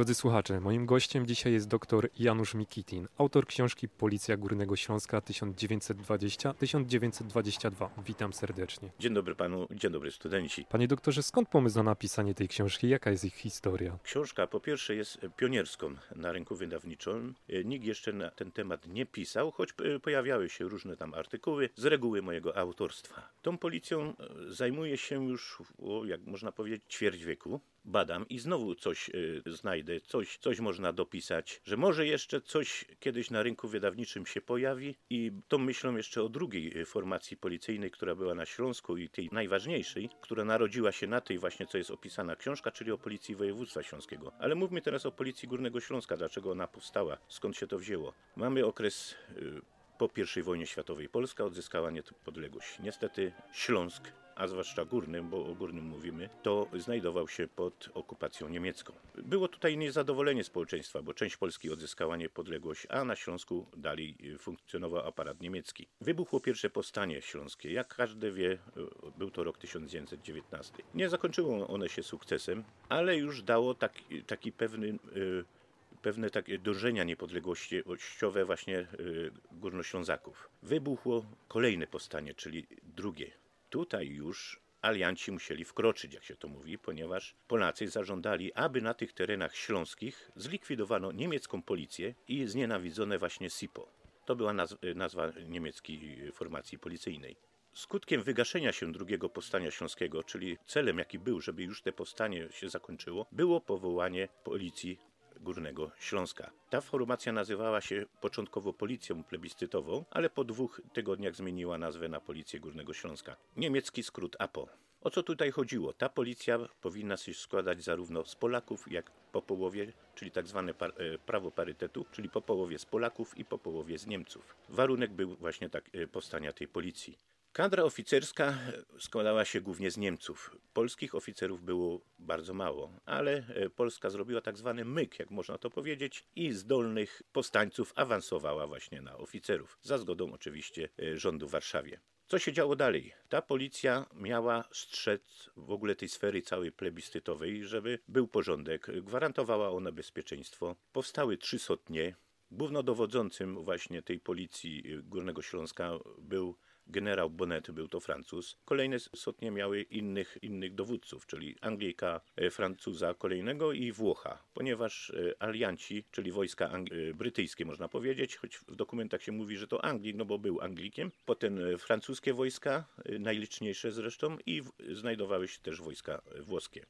Drodzy słuchacze, moim gościem dzisiaj jest dr Janusz Mikitin, autor książki Policja Górnego Śląska 1920-1922. Witam serdecznie. Dzień dobry panu, dzień dobry studenci. Panie doktorze, skąd pomysł na napisanie tej książki? Jaka jest ich historia? Książka po pierwsze jest pionierską na rynku wydawniczym. Nikt jeszcze na ten temat nie pisał, choć pojawiały się różne tam artykuły, z reguły mojego autorstwa. Tą policją e, zajmuję się już, o, jak można powiedzieć, ćwierć wieku badam i znowu coś y, znajdę, coś, coś można dopisać, że może jeszcze coś kiedyś na rynku wydawniczym się pojawi i tą myślą jeszcze o drugiej y, formacji policyjnej, która była na Śląsku i tej najważniejszej, która narodziła się na tej właśnie, co jest opisana książka, czyli o Policji Województwa Śląskiego. Ale mówmy teraz o Policji Górnego Śląska, dlaczego ona powstała, skąd się to wzięło. Mamy okres y, po I wojnie światowej Polska odzyskała niepodległość. Niestety Śląsk a zwłaszcza górnym, bo o górnym mówimy, to znajdował się pod okupacją niemiecką. Było tutaj niezadowolenie społeczeństwa, bo część Polski odzyskała niepodległość, a na Śląsku dalej funkcjonował aparat niemiecki. Wybuchło pierwsze powstanie śląskie. Jak każdy wie, był to rok 1919. Nie zakończyło one się sukcesem, ale już dało taki, taki pewny yy, pewne takie dążenia niepodległościowe właśnie y, górnoślązaków. Wybuchło kolejne powstanie, czyli drugie. Tutaj już alianci musieli wkroczyć, jak się to mówi, ponieważ Polacy zażądali, aby na tych terenach śląskich zlikwidowano niemiecką policję i znienawidzone właśnie SIPO. To była nazwa, niemieckiej formacji policyjnej. Skutkiem wygaszenia się drugiego powstania śląskiego, czyli celem jaki był, żeby już te powstanie się zakończyło, było powołanie policji Górnego Śląska. Ta formacja nazywała się początkowo Policją Plebiscytową, ale po dwóch tygodniach zmieniła nazwę na Policję Górnego Śląska. Niemiecki skrót APO. O co tutaj chodziło? Ta policja powinna się składać zarówno z Polaków, jak po połowie, czyli tak zwane e, prawo parytetu, czyli po połowie z Polaków i po połowie z Niemców. Warunek był właśnie tak e, powstania tej policji. Kadra oficerska składała się głównie z Niemców. Polskich oficerów było bardzo mało, ale e, Polska zrobiła tak zwany myk, jak można to powiedzieć, i zdolnych powstańców awansowała właśnie na oficerów, za zgodą oczywiście e, rządu w Warszawie. Co się działo dalej? Ta policja miała strzec w ogóle tej sfery całej plebiscytowej, żeby był porządek, gwarantowała ona bezpieczeństwo. Powstały trzy sotnie. Głównodowodzącym właśnie tej policji Górnego Śląska był generał Bonnet, był to Francuz. Kolejne sotnie miały innych, innych dowódców, czyli Anglijka, e, Francuza kolejnego i Włocha, ponieważ e, alianci, czyli wojska e, brytyjskie można powiedzieć, choć w dokumentach się mówi, że to Anglik, no bo był Anglikiem, potem francuskie wojska, najliczniejsze zresztą i znajdowały się też wojska włoskie.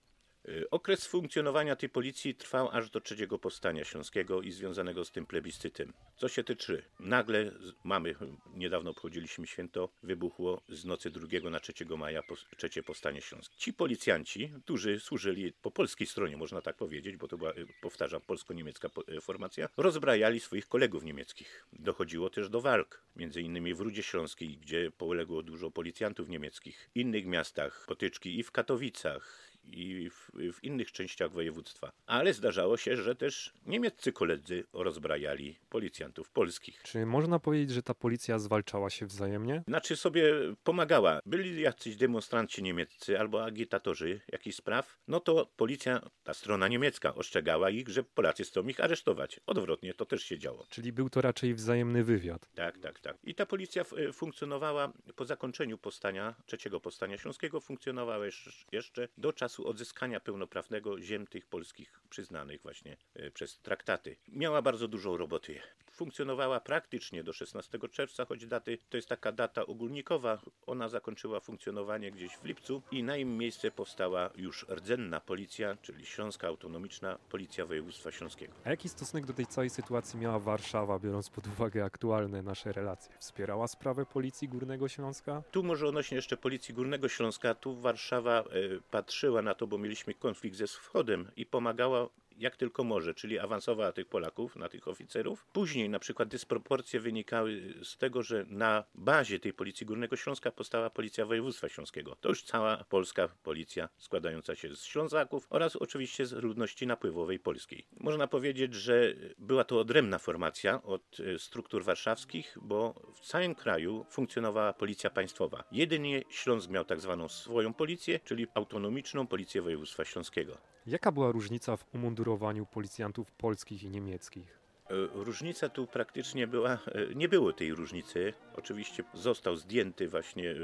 Y, okres funkcjonowania tej policji trwał aż do trzeciego powstania śląskiego i związanego z tym plebiscytem. Co się tyczy, nagle mamy, niedawno obchodziliśmy święto, wybuchło z nocy 2 na 3 maja trzecie powstanie śląskie. Ci policjanci, którzy służyli po polskiej stronie, można tak powiedzieć, bo to była, y, powtarzam, polsko-niemiecka y, formacja, rozbrajali swoich kolegów niemieckich. Dochodziło też do walk, między innymi w Rudzie Śląskiej, gdzie poległo dużo policjantów niemieckich, w innych miastach, potyczki i w Katowicach, i w, w, innych częściach województwa. Ale zdarzało się, że też niemieccy koledzy rozbrajali policjantów polskich. Czy można powiedzieć, że ta policja zwalczała się wzajemnie? Znaczy sobie pomagała. Byli jacyś demonstranci niemieccy albo agitatorzy jakichś spraw, no to policja, ta strona niemiecka ostrzegała ich, że Polacy chcą ich aresztować. Odwrotnie to też się działo. Czyli był to raczej wzajemny wywiad. Tak, tak, tak. I ta policja funkcjonowała po zakończeniu powstania, trzeciego powstania śląskiego, funkcjonowała jeszcze do czasu czasu odzyskania pełnoprawnego ziem tych polskich przyznanych właśnie e, przez traktaty. Miała bardzo dużo roboty. Funkcjonowała praktycznie do 16 czerwca, choć daty to jest taka data ogólnikowa. Ona zakończyła funkcjonowanie gdzieś w lipcu i na im miejsce powstała już rdzenna policja, czyli Śląska Autonomiczna Policja Województwa Śląskiego. A jaki stosunek do tej całej sytuacji miała Warszawa, biorąc pod uwagę aktualne nasze relacje? Wspierała sprawę Policji Górnego Śląska? Tu może odnośnie jeszcze Policji Górnego Śląska, tu Warszawa y, patrzyła na to, bo mieliśmy konflikt ze Wschodem i pomagała jak tylko może, czyli awansowała tych Polaków na tych oficerów. Później na przykład dysproporcje wynikały z tego, że na bazie tej Policji Górnego Śląska powstała Policja Województwa Śląskiego. To już cała polska policja składająca się z Ślązaków oraz oczywiście z ludności napływowej polskiej. Można powiedzieć, że była to odrębna formacja od e, struktur warszawskich, bo w całym kraju funkcjonowała policja państwowa. Jedynie Śląsk miał tak zwaną swoją policję, czyli autonomiczną Policję Województwa Śląskiego. Jaka była różnica w umundurowaniu policjantów polskich i niemieckich? E, Różnica tu praktycznie była, e, nie było tej różnicy. Oczywiście został zdjęty właśnie e,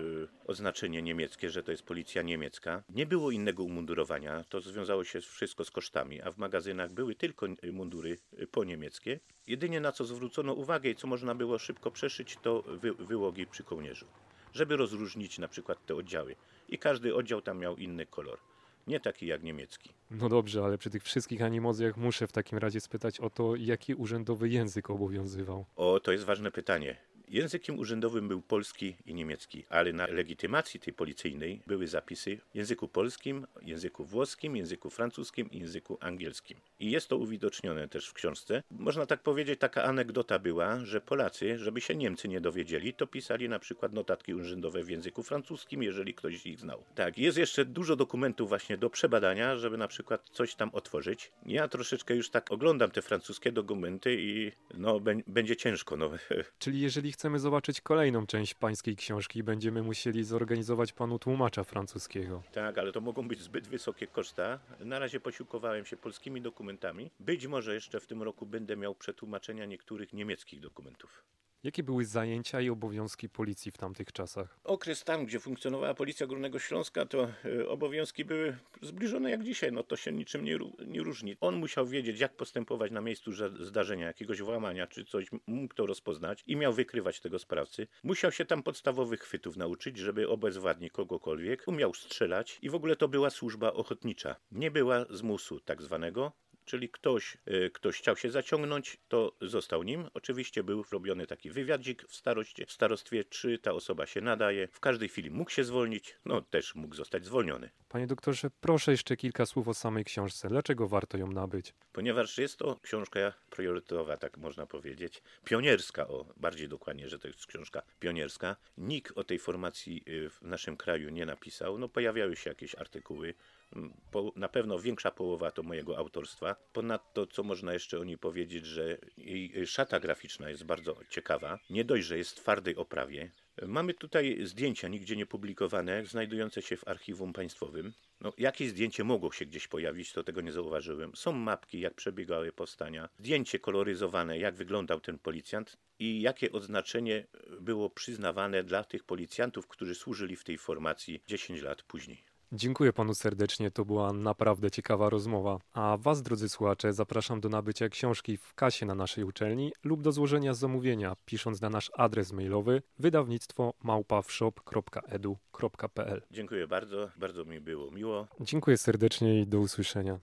oznaczenie niemieckie, że to jest policja niemiecka. Nie było innego umundurowania, to związało się wszystko z kosztami, a w magazynach były tylko mundury po niemieckie. Jedynie na co zwrócono uwagę i co można było szybko przeszyć, to wy, wyłogi przy kołnierzu, żeby rozróżnić na przykład te oddziały. I każdy oddział tam miał inny kolor, nie taki jak niemiecki. No dobrze, ale przy tych wszystkich animozjach muszę w takim razie spytać o to, jaki urzędowy język obowiązywał. O, to jest ważne pytanie. Językiem urzędowym był polski i niemiecki, ale na legitymacji tej policyjnej były zapisy w języku polskim, języku włoskim, języku francuskim i języku angielskim. I jest to uwidocznione też w książce. Można tak powiedzieć, taka anegdota była, że Polacy, żeby się Niemcy nie dowiedzieli, to pisali na przykład notatki urzędowe w języku francuskim, jeżeli ktoś ich znał. Tak, jest jeszcze dużo dokumentów właśnie do przebadania, żeby na przykład coś tam otworzyć. Ja troszeczkę już tak oglądam te francuskie dokumenty i no, bę- będzie ciężko. No. Czyli jeżeli chcemy zobaczyć kolejną część pańskiej książki, będziemy musieli zorganizować panu tłumacza francuskiego. Tak, ale to mogą być zbyt wysokie koszta. Na razie posiłkowałem się polskimi dokumentami. Być może jeszcze w tym roku będę miał przetłumaczenia niektórych niemieckich dokumentów. Jakie były zajęcia i obowiązki policji w tamtych czasach? Okres tam, gdzie funkcjonowała Policja Górnego Śląska, to e, obowiązki były zbliżone jak dzisiaj, no to się niczym nie, nie różni. On musiał wiedzieć, jak postępować na miejscu zdarzenia, jakiegoś włamania czy coś, mógł to rozpoznać i miał wykrywać tego sprawcy. Musiał się tam podstawowych chwytów nauczyć, żeby obezwładnić kogokolwiek, umiał strzelać i w ogóle to była służba ochotnicza. Nie była zmusu tak zwanego, Czyli ktoś, e, ktoś chciał się zaciągnąć, to został nim. Oczywiście był robiony taki wywiadzik w, staroście, w starostwie, czy ta osoba się nadaje. W każdej chwili mógł się zwolnić, no też mógł zostać zwolniony. Panie doktorze, proszę jeszcze kilka słów o samej książce. Dlaczego warto ją nabyć? Ponieważ jest to książka priorytetowa, tak można powiedzieć, pionierska, o bardziej dokładnie, że to jest książka pionierska. Nikt o tej formacji y, w naszym kraju nie napisał. No pojawiały się jakieś artykuły. Mm, na pewno większa połowa to mojego autorstwa. Ponadto, co można jeszcze o niej powiedzieć, że jej szata graficzna jest bardzo ciekawa. Nie dość, że jest w twardej oprawie. Mamy tutaj zdjęcia nigdzie nie publikowane, znajdujące się w archiwum państwowym. No, zdjęcie mogło się gdzieś pojawić, to tego nie zauważyłem. Są mapki, jak przebiegały powstania, zdjęcie koloryzowane, jak wyglądał ten policjant i jakie odznaczenie było przyznawane dla tych policjantów, którzy służyli w tej formacji 10 lat później. Dziękuję panu serdecznie, to była naprawdę ciekawa rozmowa. A was, drodzy słuchacze, zapraszam do nabycia książki w kasie na naszej uczelni lub do złożenia zamówienia, pisząc na nasz adres mailowy wydawnictwo małpawshop.edu.pl. Dziękuję bardzo, bardzo mi było miło. Dziękuję serdecznie i do usłyszenia.